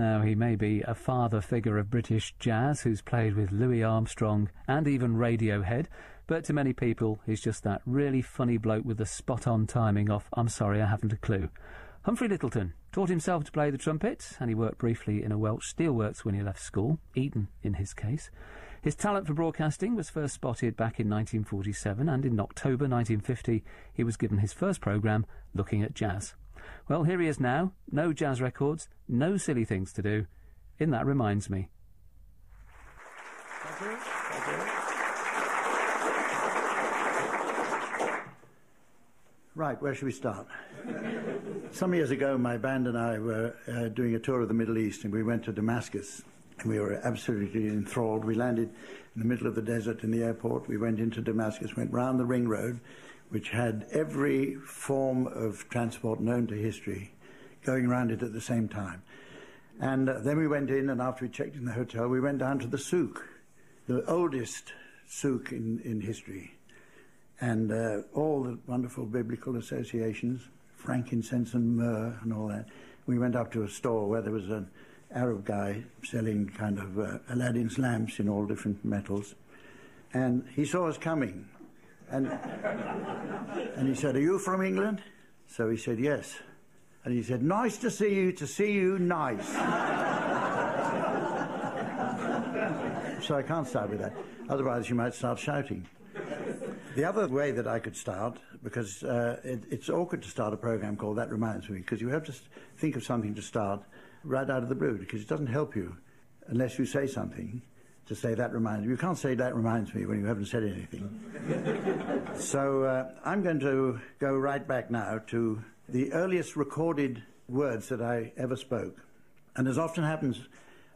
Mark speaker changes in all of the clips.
Speaker 1: Now, he may be a father figure of British jazz who's played with Louis Armstrong and even Radiohead, but to many people, he's just that really funny bloke with the spot on timing off I'm sorry, I haven't a clue. Humphrey Lyttelton taught himself to play the trumpet, and he worked briefly in a Welsh steelworks when he left school, Eton in his case. His talent for broadcasting was first spotted back in 1947, and in October 1950 he was given his first programme looking at jazz. Well, here he is now, no jazz records, no silly things to do. In That Reminds Me.
Speaker 2: Thank you. Thank you. Right, where should we start? Some years ago, my band and I were uh, doing a tour of the Middle East, and we went to Damascus. And we were absolutely enthralled. We landed in the middle of the desert in the airport. We went into Damascus, went round the ring road, which had every form of transport known to history going around it at the same time. And uh, then we went in, and after we checked in the hotel, we went down to the souk, the oldest souk in, in history. And uh, all the wonderful biblical associations, frankincense and myrrh and all that. We went up to a store where there was an Arab guy selling kind of uh, Aladdin's lamps in all different metals. And he saw us coming. And, and he said, Are you from England? So he said, Yes. And he said, Nice to see you, to see you, nice. so I can't start with that. Otherwise, you might start shouting. The other way that I could start, because uh, it, it's awkward to start a program called That Reminds Me, because you have to think of something to start right out of the blue, because it doesn't help you unless you say something to say that reminds me. You can't say that reminds me when you haven't said anything. so uh, I'm going to go right back now to the earliest recorded words that I ever spoke. And as often happens,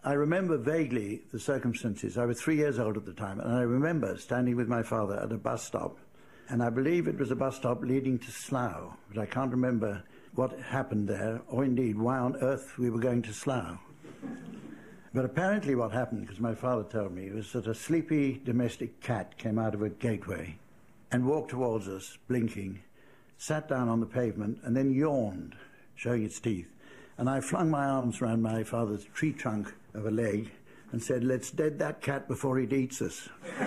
Speaker 2: I remember vaguely the circumstances. I was three years old at the time, and I remember standing with my father at a bus stop, and I believe it was a bus stop leading to Slough, but I can't remember what happened there, or indeed why on earth we were going to Slough. But apparently, what happened, because my father told me, was that a sleepy domestic cat came out of a gateway and walked towards us, blinking, sat down on the pavement, and then yawned, showing its teeth. And I flung my arms around my father's tree trunk of a leg and said, Let's dead that cat before it eats us.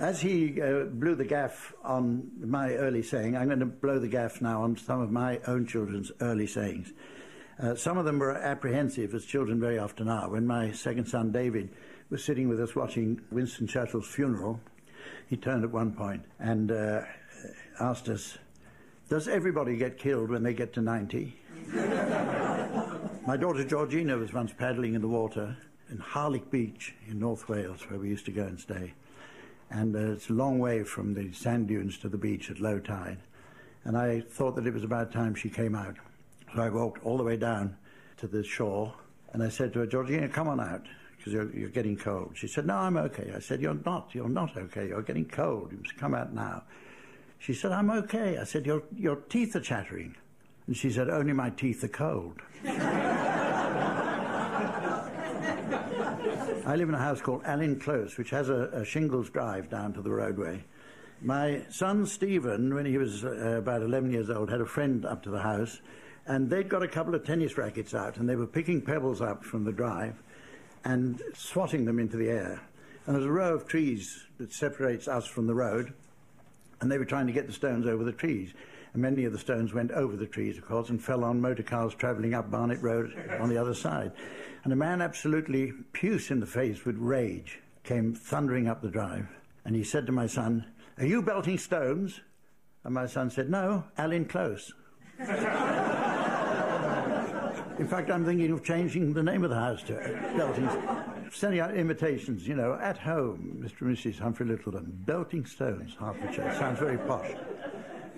Speaker 2: As he uh, blew the gaff on my early saying, I'm going to blow the gaff now on some of my own children's early sayings. Uh, some of them were apprehensive, as children very often are. When my second son, David, was sitting with us watching Winston Churchill's funeral, he turned at one point and uh, asked us, Does everybody get killed when they get to 90? my daughter Georgina was once paddling in the water in Harlech Beach in North Wales, where we used to go and stay. And uh, it's a long way from the sand dunes to the beach at low tide. And I thought that it was about time she came out. I walked all the way down to the shore and I said to her, Georgina, come on out because you're, you're, getting cold. She said, No, I'm okay. I said, You're not. You're not okay. You're getting cold. You must come out now. She said, I'm okay. I said, Your, your teeth are chattering. And she said, Only my teeth are cold. I live in a house called Allin Close, which has a, a shingles drive down to the roadway. My son Stephen, when he was uh, about 11 years old, had a friend up to the house and they'd got a couple of tennis rackets out, and they were picking pebbles up from the drive and swatting them into the air. And there's a row of trees that separates us from the road, and they were trying to get the stones over the trees. And many of the stones went over the trees, of course, and fell on motor cars travelling up Barnet Road on the other side. And a man absolutely puce in the face with rage came thundering up the drive, and he said to my son, Are you belting stones? And my son said, No, Allin Close. In fact, I'm thinking of changing the name of the house to Belting. Stones. Sending out invitations, you know, at home, Mr. and Mrs. Humphrey Lyttelton, Belting Stones, Hertfordshire. Sounds very posh.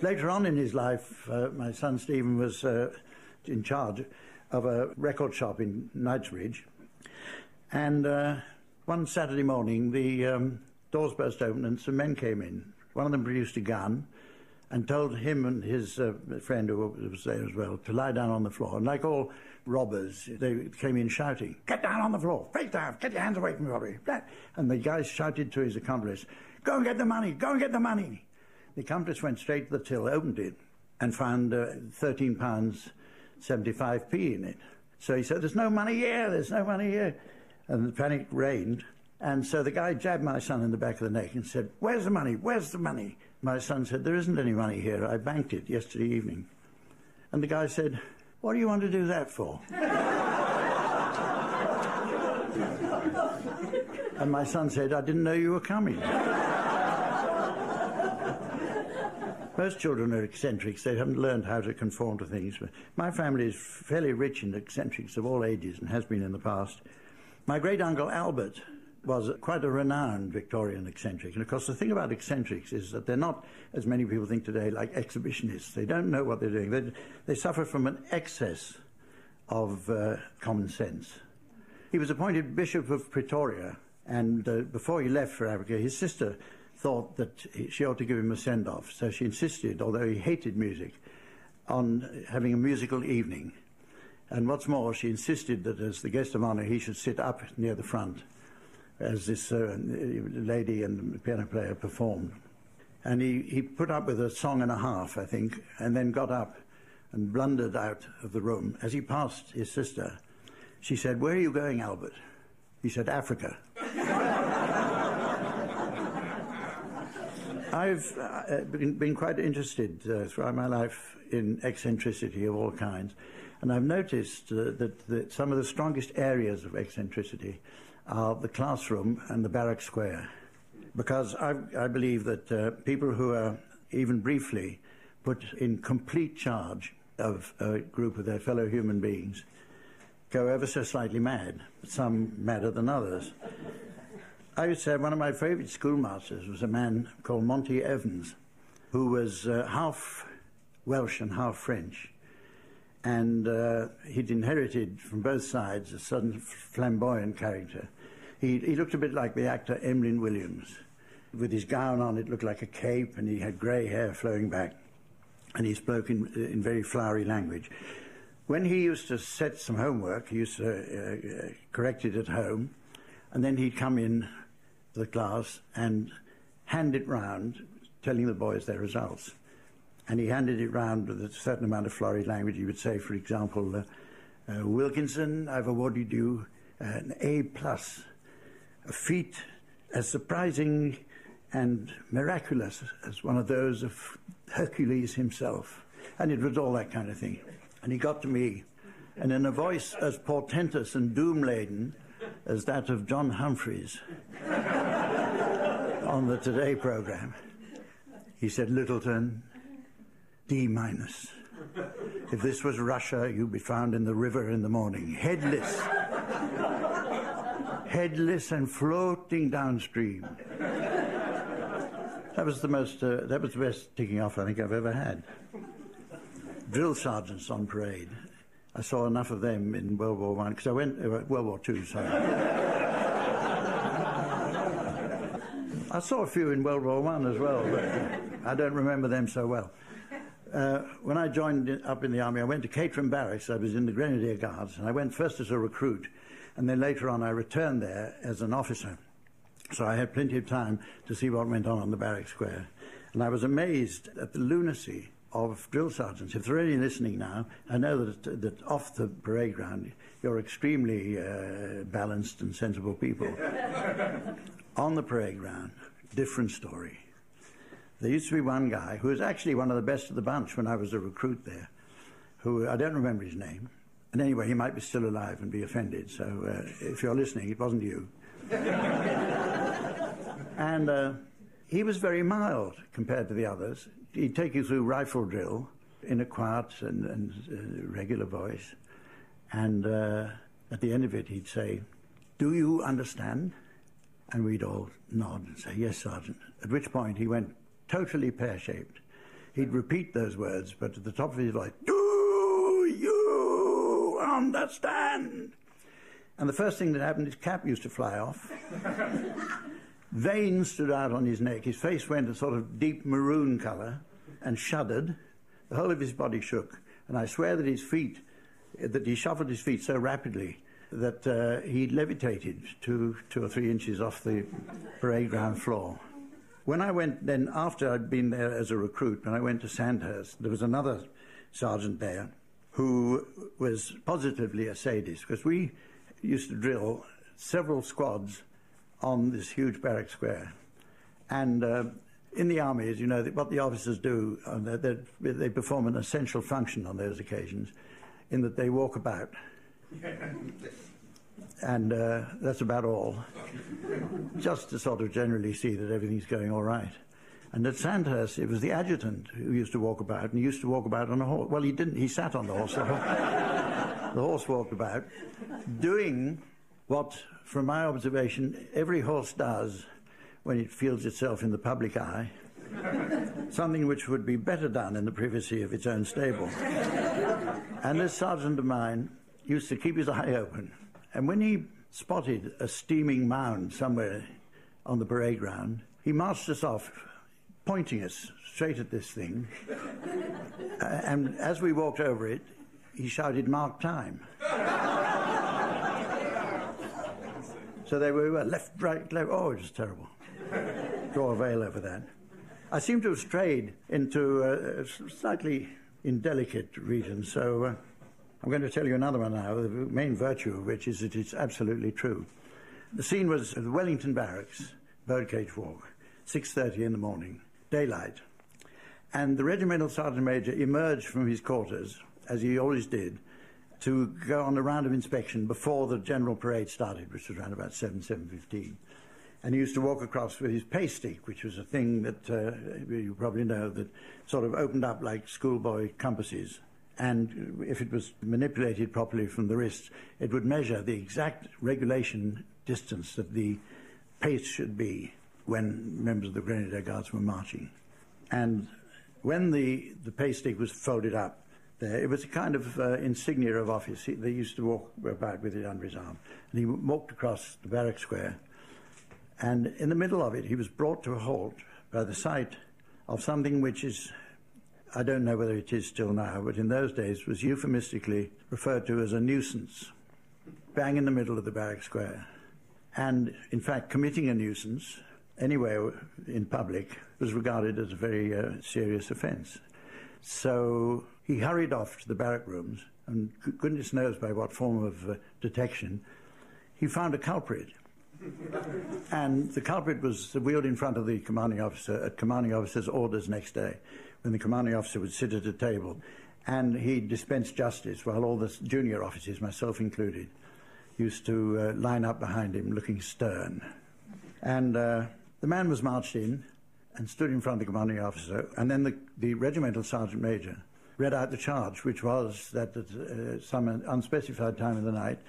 Speaker 2: Later on in his life, uh, my son Stephen was uh, in charge of a record shop in Knightsbridge. And uh, one Saturday morning, the um, doors burst open and some men came in. One of them produced a gun and told him and his uh, friend who was there as well to lie down on the floor. And like all robbers, they came in shouting, Get down on the floor, face down, get your hands away from the body. And the guy shouted to his accomplice, Go and get the money, go and get the money. The accomplice went straight to the till, opened it, and found uh, 13 pounds 75p in it. So he said, There's no money here, there's no money here. And the panic reigned. And so the guy jabbed my son in the back of the neck and said, Where's the money? Where's the money? My son said, There isn't any money here. I banked it yesterday evening. And the guy said, What do you want to do that for? and my son said, I didn't know you were coming. Most children are eccentrics. They haven't learned how to conform to things. My family is fairly rich in eccentrics of all ages and has been in the past. My great uncle Albert was quite a renowned Victorian eccentric. And of course, the thing about eccentrics is that they're not, as many people think today, like exhibitionists. They don't know what they're doing. They, they suffer from an excess of uh, common sense. He was appointed Bishop of Pretoria, and uh, before he left for Africa, his sister thought that she ought to give him a send off. So she insisted, although he hated music, on having a musical evening. And what's more, she insisted that as the guest of honor, he should sit up near the front as this uh, lady and piano player performed. And he, he put up with a song and a half, I think, and then got up and blundered out of the room. As he passed his sister, she said, Where are you going, Albert? He said, Africa. I've uh, been, been, quite interested uh, throughout my life in eccentricity of all kinds, and I've noticed uh, that, that some of the strongest areas of eccentricity are the classroom and the barrack square. Because I, I believe that uh, people who are even briefly put in complete charge of a group of their fellow human beings go ever so slightly mad, some madder than others. I would say one of my favourite schoolmasters was a man called Monty Evans, who was uh, half Welsh and half French. And uh, he'd inherited from both sides a sudden flamboyant character. He, he looked a bit like the actor Emlyn Williams. With his gown on, it looked like a cape, and he had grey hair flowing back, and he spoke in, in very flowery language. When he used to set some homework, he used to uh, uh, correct it at home, and then he'd come in to the class and hand it round, telling the boys their results. And he handed it round with a certain amount of florid language. He would say, for example, uh, uh, Wilkinson, I've awarded you an A plus a feat as surprising and miraculous as one of those of Hercules himself. And it was all that kind of thing. And he got to me, and in a voice as portentous and doom laden as that of John Humphrys on the Today program, he said, Lyttelton, D minus. If this was Russia, you'd be found in the river in the morning, headless headless and floating downstream. That was the most, uh, that was the best ticking off I think I've ever had. Drill sergeants on parade. I saw enough of them in World War One because I went uh, World War Two. Sorry. I saw a few in World War One as well, but I don't remember them so well. Uh, when I joined up in the army, I went to Caterham Barracks. I was in the Grenadier Guards, and I went first as a recruit and then later on, I returned there as an officer. So I had plenty of time to see what went on on the barrack square. And I was amazed at the lunacy of drill sergeants. If they're only listening now, I know that, that off the parade ground, you're extremely uh, balanced and sensible people. on the parade ground, different story. There used to be one guy who was actually one of the best of the bunch when I was a recruit there, who I don't remember his name, and anyway, he might be still alive and be offended. So uh, if you're listening, it wasn't you. and uh, he was very mild compared to the others. He'd take you through rifle drill in a quiet and, and uh, regular voice. And uh, at the end of it, he'd say, Do you understand? And we'd all nod and say, Yes, Sergeant. At which point he went totally pear shaped. He'd repeat those words, but at the top of his voice, Do understand. And the first thing that happened, his cap used to fly off. Veins stood out on his neck. His face went a sort of deep maroon colour and shuddered. The whole of his body shook. And I swear that his feet, that he shuffled his feet so rapidly that uh, he levitated two, two or three inches off the parade ground floor. When I went then, after I'd been there as a recruit, when I went to Sandhurst, there was another sergeant there who was positively a sadist because we used to drill several squads on this huge barrack square. And uh, in the army, as you know, what the officers do, uh, they, they perform an essential function on those occasions in that they walk about. and uh, that's about all. Just to sort of generally see that everything's going all right. And at Sandhurst, it was the adjutant who used to walk about, and he used to walk about on a horse. Well, he didn't, he sat on the horse. the horse walked about, doing what, from my observation, every horse does when it feels itself in the public eye, something which would be better done in the privacy of its own stable. and this sergeant of mine used to keep his eye open, and when he spotted a steaming mound somewhere on the parade ground, he marched us off pointing us straight at this thing. uh, and as we walked over it, he shouted, Mark time. so they were left, right, left. Oh, it was terrible. Draw a veil over that. I seem to have strayed into a slightly indelicate region, so uh, I'm going to tell you another one now, the main virtue of which is that it's absolutely true. The scene was at the Wellington Barracks, Birdcage Walk, 6.30 in the morning daylight. And the regimental sergeant major emerged from his quarters, as he always did, to go on a round of inspection before the general parade started, which was around about 7, 7.15. And he used to walk across with his pay stick, which was a thing that uh, you probably know that sort of opened up like schoolboy compasses. And if it was manipulated properly from the wrist, it would measure the exact regulation distance that the pace should be when members of the Grenadier Guards were marching. And when the, the pay stick was folded up there, it was a kind of uh, insignia of office. He, they used to walk about with it under his arm. And he walked across the barrack square. And in the middle of it, he was brought to a halt by the sight of something which is, I don't know whether it is still now, but in those days was euphemistically referred to as a nuisance, bang in the middle of the barrack square. And in fact, committing a nuisance anywhere in public was regarded as a very uh, serious offence. So he hurried off to the barrack rooms, and goodness knows by what form of uh, detection, he found a culprit. and the culprit was wheeled in front of the commanding officer at commanding officer's orders next day, when the commanding officer would sit at a table. And he dispensed justice while all the junior officers, myself included, used to uh, line up behind him looking stern. And uh, the man was marched in and stood in front of the commanding officer, and then the, the regimental sergeant major read out the charge, which was that at uh, some unspecified time of the night,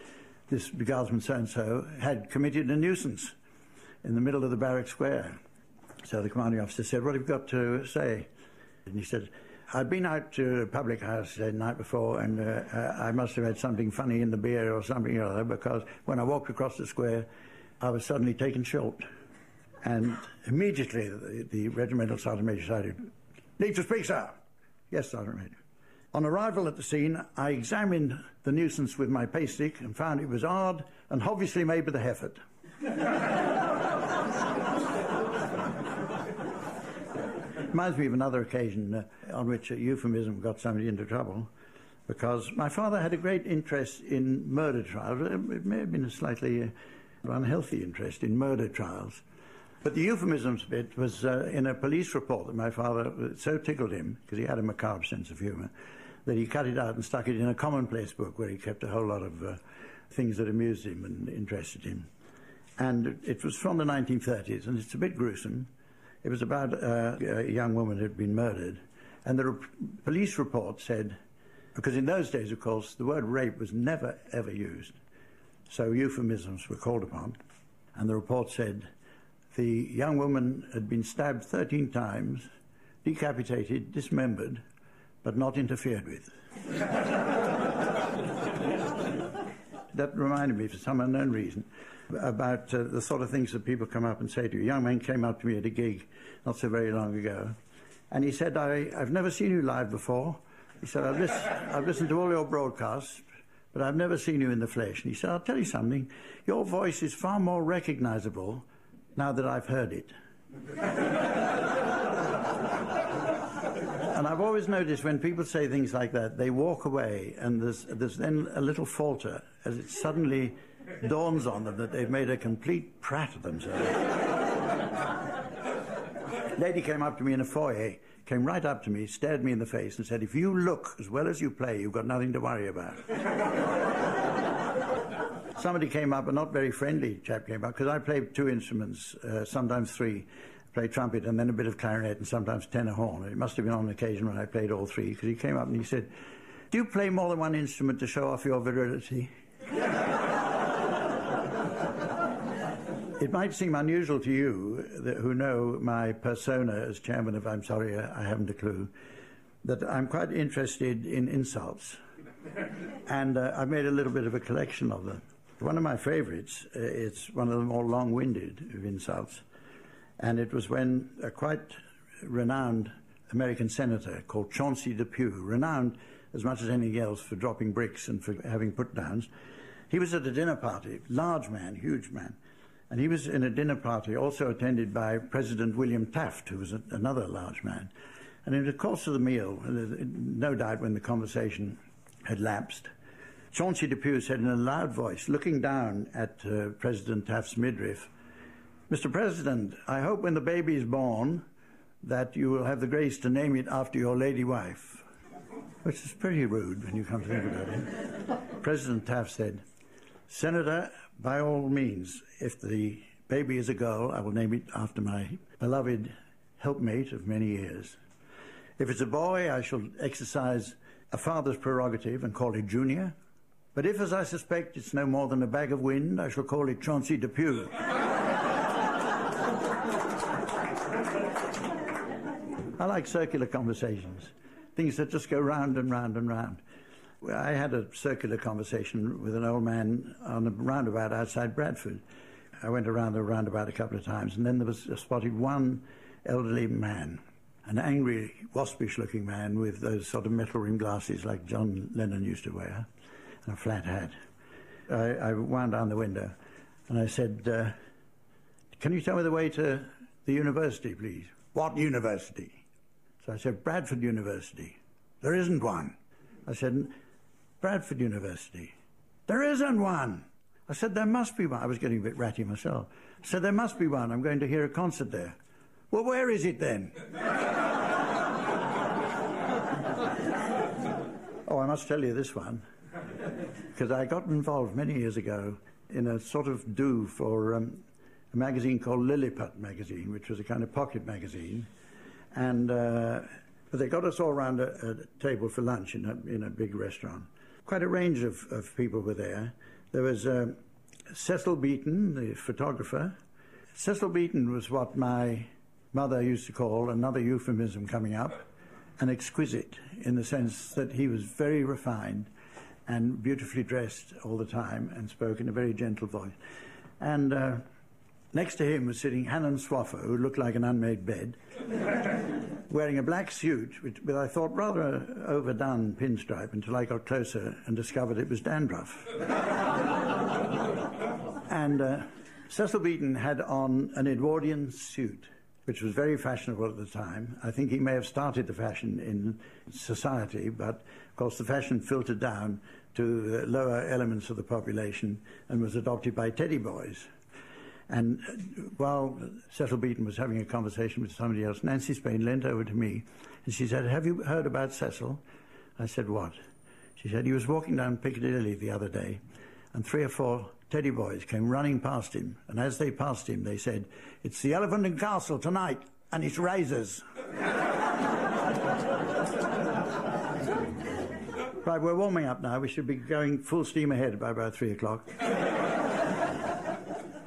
Speaker 2: this guardsman so and so had committed a nuisance in the middle of the barrack square. So the commanding officer said, What have you got to say? And he said, I'd been out to a public house the night before and uh, uh, I must have had something funny in the beer or something or other because when I walked across the square, I was suddenly taken short. And immediately the, the regimental sergeant major shouted, Need to speak, sir. Yes, Sergeant Major. On arrival at the scene, I examined the nuisance with my pay stick and found it was hard and obviously made with a Hefford. Reminds me of another occasion uh, on which a euphemism got somebody into trouble because my father had a great interest in murder trials. It may have been a slightly uh, unhealthy interest in murder trials. But the euphemisms bit was uh, in a police report that my father so tickled him, because he had a macabre sense of humour, that he cut it out and stuck it in a commonplace book where he kept a whole lot of uh, things that amused him and interested him. And it was from the 1930s, and it's a bit gruesome. It was about uh, a young woman who had been murdered. And the police report said, because in those days, of course, the word rape was never, ever used. So euphemisms were called upon. And the report said, the young woman had been stabbed 13 times, decapitated, dismembered, but not interfered with. that reminded me, for some unknown reason, about uh, the sort of things that people come up and say to you. A young man came up to me at a gig not so very long ago, and he said, I, have never seen you live before. He said, I've, I've listened to all your broadcasts, but I've never seen you in the flesh. And he said, I'll tell you something, your voice is far more recognizable now that I've heard it. and I've always noticed when people say things like that, they walk away, and there's, there's then a little falter as it suddenly dawns on them that they've made a complete prat of themselves. Lady came up to me in a foyer, came right up to me, stared me in the face, and said, If you look as well as you play, you've got nothing to worry about. Somebody came up, a not very friendly chap came up, because I play two instruments, uh, sometimes three play trumpet and then a bit of clarinet and sometimes tenor horn. It must have been on an occasion when I played all three, because he came up and he said, Do you play more than one instrument to show off your virility? it might seem unusual to you that, who know my persona as chairman of I'm Sorry, I Haven't a Clue, that I'm quite interested in insults. and uh, I've made a little bit of a collection of them. One of my favorites, uh, it's one of the more long winded of insults. And it was when a quite renowned American senator called Chauncey Depew, renowned as much as anything else for dropping bricks and for having put downs, he was at a dinner party, large man, huge man. And he was in a dinner party also attended by President William Taft, who was a, another large man. And in the course of the meal, no doubt when the conversation had lapsed, Chauncey Depew said in a loud voice, looking down at uh, President Taft's midriff, Mr. President, I hope when the baby is born that you will have the grace to name it after your lady wife. Which is pretty rude when you come to think about it. President Taft said, Senator, by all means, if the baby is a girl, I will name it after my beloved helpmate of many years. If it's a boy, I shall exercise a father's prerogative and call it Junior. But if, as I suspect, it's no more than a bag of wind, I shall call it Chauncey Depew. I like circular conversations, things that just go round and round and round. I had a circular conversation with an old man on a roundabout outside Bradford. I went around the roundabout a couple of times, and then there was spotted one elderly man, an angry, waspish looking man with those sort of metal rimmed glasses like John Lennon used to wear, a flat hat. I, I wound down the window and I said, uh, Can you tell me the way to the university, please? What university? So I said, Bradford University. There isn't one. I said, Bradford University. There isn't one. I said, there must be one. I was getting a bit ratty myself. I said, there must be one. I'm going to hear a concert there. Well, where is it then? oh, I must tell you this one. Because I got involved many years ago in a sort of do for um, a magazine called Lilliput magazine, which was a kind of pocket magazine and uh, they got us all around a, a, table for lunch in a, in a big restaurant. Quite a range of, of people were there. There was uh, Cecil Beaton, the photographer. Cecil Beaton was what my mother used to call another euphemism coming up, an exquisite, in the sense that he was very refined and beautifully dressed all the time and spoke in a very gentle voice. And uh, Next to him was sitting Hannen Swaffer, who looked like an unmade bed, wearing a black suit, which, with I thought rather overdone pinstripe until I got closer and discovered it was dandruff. and uh, Cecil Beaton had on an Edwardian suit, which was very fashionable at the time. I think he may have started the fashion in society, but of course the fashion filtered down to the lower elements of the population and was adopted by teddy boys. And uh, while Cecil Beaton was having a conversation with somebody else, Nancy Spain leant over to me and she said, Have you heard about Cecil? I said, What? She said, He was walking down Piccadilly the other day and three or four teddy boys came running past him. And as they passed him, they said, It's the Elephant and Castle tonight and it's razors. right, we're warming up now. We should be going full steam ahead by about three o'clock. I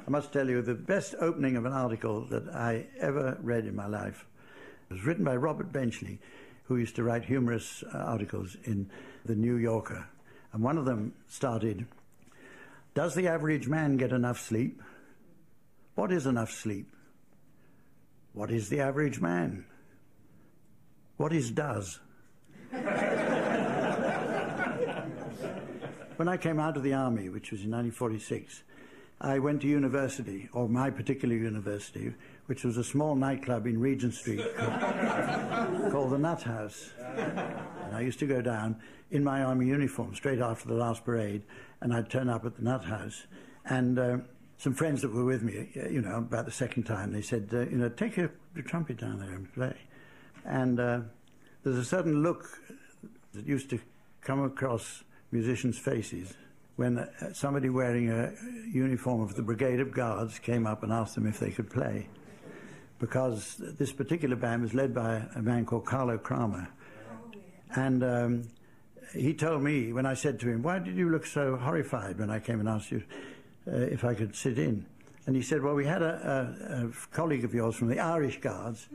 Speaker 2: must tell you, the best opening of an article that I ever read in my life was written by Robert Benchley, who used to write humorous uh, articles in The New Yorker. And one of them started Does the average man get enough sleep? What is enough sleep? What is the average man? What is does? when I came out of the army, which was in 1946, I went to university, or my particular university, which was a small nightclub in Regent Street called, called the Nut House. And I used to go down in my army uniform straight after the last parade, and I'd turn up at the Nut House. And uh, some friends that were with me, uh, you know, about the second time, they said, uh, you know, take your, your, trumpet down there and play. And uh, there's a certain look that used to come across musicians' faces when uh, somebody wearing a uniform of the Brigade of Guards came up and asked them if they could play. Because this particular band was led by a man called Carlo Krahmer. And um, he told me when I said to him, Why did you look so horrified when I came and asked you uh, if I could sit in? And he said, Well, we had a, a, a, colleague of yours from the Irish Guards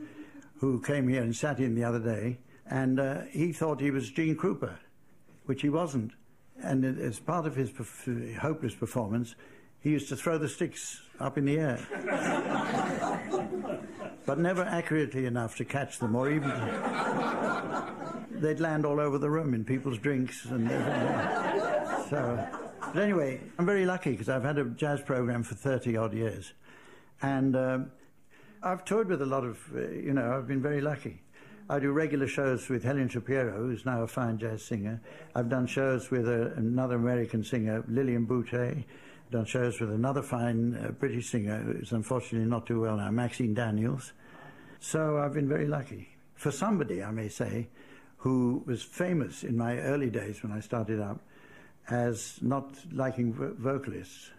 Speaker 2: who came here and sat in the other day, and uh, he thought he was Gene Krupa, which he wasn't. And as part of his perf- hopeless performance, he used to throw the sticks up in the air. but never accurately enough to catch them or even. They'd land all over the room in people's drinks and so, but anyway, I'm very lucky because I've had a jazz program for 30 odd years. And um, I've toured with a lot of, uh, you know, I've been very lucky. I do regular shows with Helen Shapiro, who's now a fine jazz singer. I've done shows with a, another American singer, Lillian Boutté. I've done shows with another fine uh, British singer who's unfortunately not too well now, Maxine Daniels. So I've been very lucky. For somebody, I may say, who was famous in my early days when I started up as not liking vo- vocalists.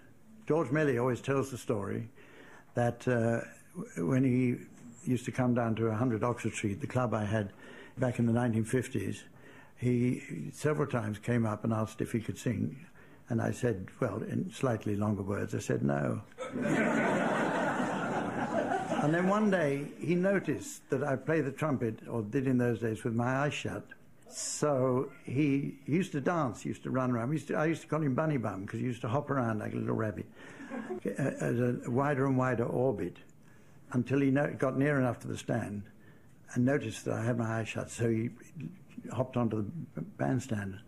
Speaker 2: George Melly always tells the story that uh, when he used to come down to 100 Oxford Street, the club I had back in the 1950s, he several times came up and asked if he could sing. And I said, well, in slightly longer words, I said no. and then one day he noticed that I played the trumpet, or did in those days, with my eyes shut. So he, used to dance, used to run around. Used to, I used to call him Bunny Bum because he used to hop around like a little rabbit at a wider and wider orbit until he got near enough to the stand and noticed that I had my eyes shut. So he hopped onto the bandstand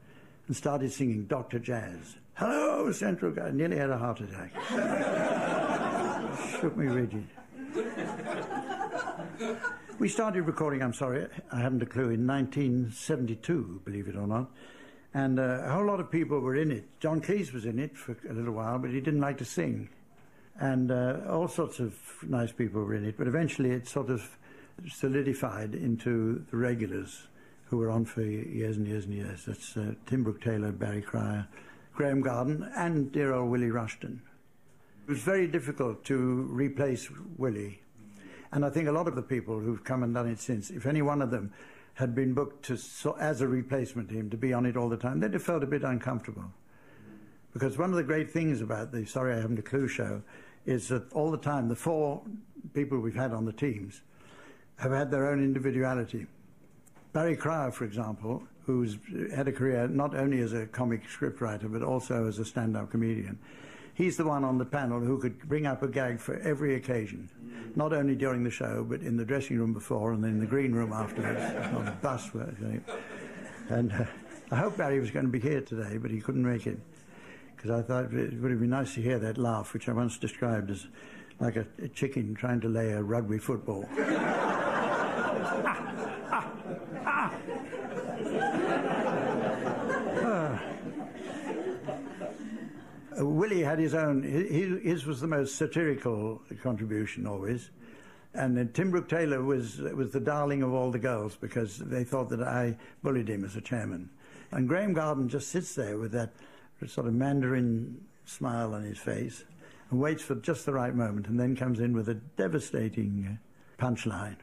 Speaker 2: and started singing Dr. Jazz. Hello, Central Guy. Nearly had a heart attack. Shook me rigid. we started recording, I'm sorry, I haven't a clue, in 1972, believe it or not. And uh, a whole lot of people were in it. John Cleese was in it for a little while, but he didn't like to sing and uh, all sorts of nice people were in it. But eventually, it sort of solidified into the regulars who were on for years and years and years. That's uh, Tim Brooke Taylor, Barry Cryer, Graham Garden, and dear old Willie Rushton. It was very difficult to replace Willie, and I think a lot of the people who've come and done it since, if any one of them had been booked to, so, as a replacement to him to be on it all the time, they'd have felt a bit uncomfortable. Because one of the great things about the Sorry I Haven't a Clue show is that all the time the four people we've had on the teams have had their own individuality. Barry Cryer, for example, who's had a career not only as a comic scriptwriter but also as a stand-up comedian, he's the one on the panel who could bring up a gag for every occasion, not only during the show but in the dressing room before and in the green room afterwards, on the bus. And uh, I hope Barry was going to be here today, but he couldn't make it because I thought it would have been nice to hear that laugh, which I once described as like a, a chicken trying to lay a rugby football. Uh, Willie had his own, his, his, was the most satirical contribution always. And Tim Brooke Taylor was, was the darling of all the girls because they thought that I bullied him as a chairman. And Graham Garden just sits there with that sort of mandarin smile on his face and waits for just the right moment and then comes in with a devastating punchline.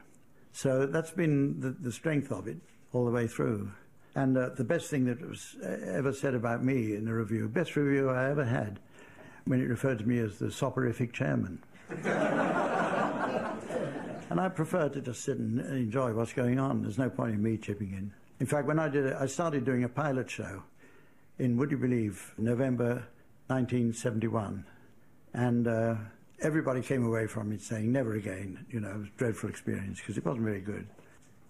Speaker 2: So that's been the, the strength of it all the way through. And uh, the best thing that was ever said about me in a review, best review I ever had, when it referred to me as the soporific chairman. and I prefer to just sit and enjoy what's going on. There's no point in me chipping in. In fact, when I did it, I started doing a pilot show in, would you believe, November 1971. And uh, everybody came away from it saying, never again. You know, it was a dreadful experience because it wasn't very good.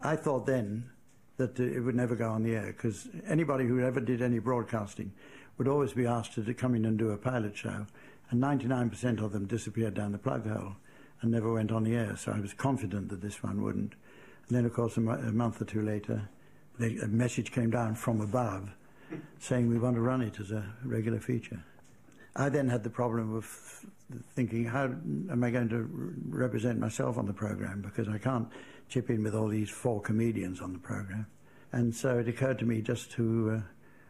Speaker 2: I thought then that it would never go on the air because anybody who ever did any broadcasting would always be asked to come in and do a pilot show. and 99% of them disappeared down the plug hole and never went on the air. So I was confident that this one wouldn't. And then, of course, a, month or two later, the, a message came down from above saying we want to run it as a regular feature. I then had the problem of thinking, how am I going to re- represent myself on the program? Because I can't chip in with all these four comedians on the program. And so it occurred to me just to uh,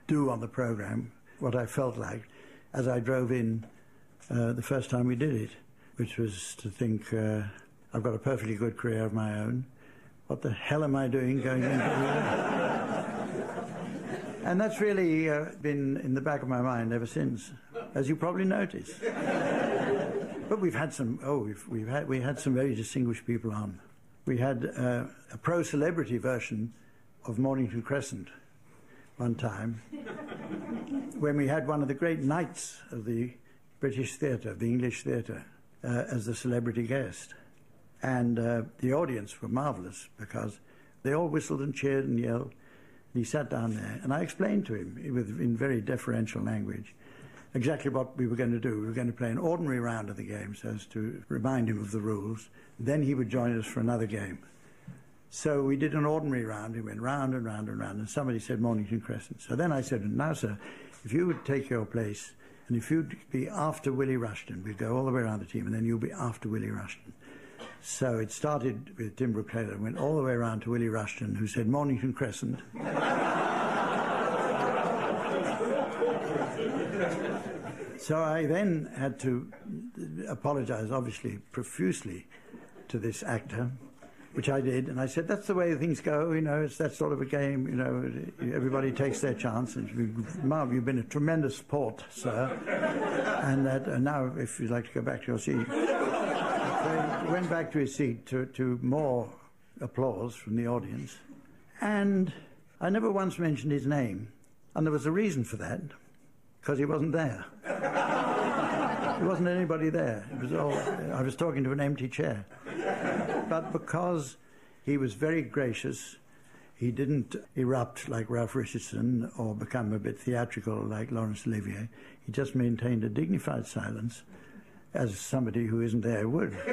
Speaker 2: do on the program what I felt like as I drove in uh, the first time we did it, which was to think, uh, I've got a perfectly good career of my own. What the hell am I doing going into And that's really uh, been in the back of my mind ever since, as you probably noticed. but we've had some, oh, we've, we've had, we had some very distinguished people on. We had uh, a pro celebrity version of Mornington Crescent one time when we had one of the great knights of the British theatre, the English theatre, uh, as the celebrity guest. And uh, the audience were marvellous because they all whistled and cheered and yelled. He sat down there, and I explained to him with, in very deferential language exactly what we were going to do. We were going to play an ordinary round of the game so as to remind him of the rules. Then he would join us for another game. So we did an ordinary round. We went round and round and round, and somebody said Mornington Crescent. So then I said, Now, sir, if you would take your place, and if you'd be after Willie Rushton, we'd go all the way around the team, and then you'll be after Willie Rushton. So it started with Tim Brooke Taylor, went all the way around to Willie Rushton, who said Mornington Crescent. so I then had to apologize, obviously, profusely to this actor, which I did, and I said, "That's the way things go. You know, it's that sort of a game. You know, everybody takes their chance." And Marv, you've been a tremendous sport, sir. and that, and now, if you'd like to go back to your seat, he went back to his seat to, to more applause from the audience, and I never once mentioned his name, and there was a reason for that, because he wasn't there. there wasn't anybody there. It was all, I was talking to an empty chair but because he was very gracious, he didn't erupt like Ralph Richardson or become a bit theatrical like Laurence Olivier. He just maintained a dignified silence, as somebody who isn't there would.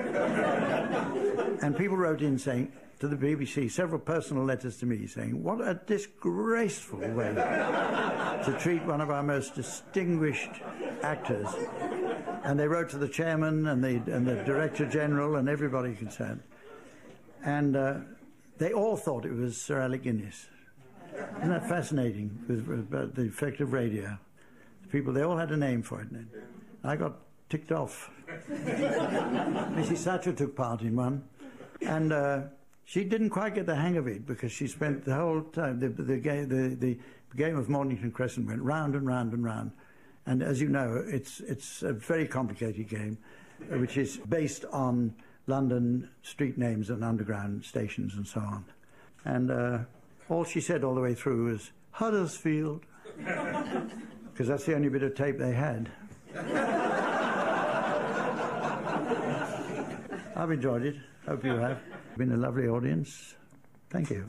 Speaker 2: and people wrote in saying, to the BBC, several personal letters to me saying, What a disgraceful way to treat one of our most distinguished actors. And they wrote to the chairman and the, and the director general and everybody concerned. And uh, they all thought it was Sir Alec Guinness. Isn't that fascinating with, with the effect of radio? The people, they all had a name for it. I got ticked off. Mrs. Thatcher took part in one. And uh, she didn't quite get the hang of it because she spent the whole time, the, the, the, the, game of Mornington Crescent went round and round and round. And as you know, it's, it's a very complicated game, which is based on London street names and underground stations and so on. And uh, all she said all the way through was Huddersfield, because that's the only bit of tape they had. I've enjoyed it. Hope you have. Been a lovely audience. Thank you.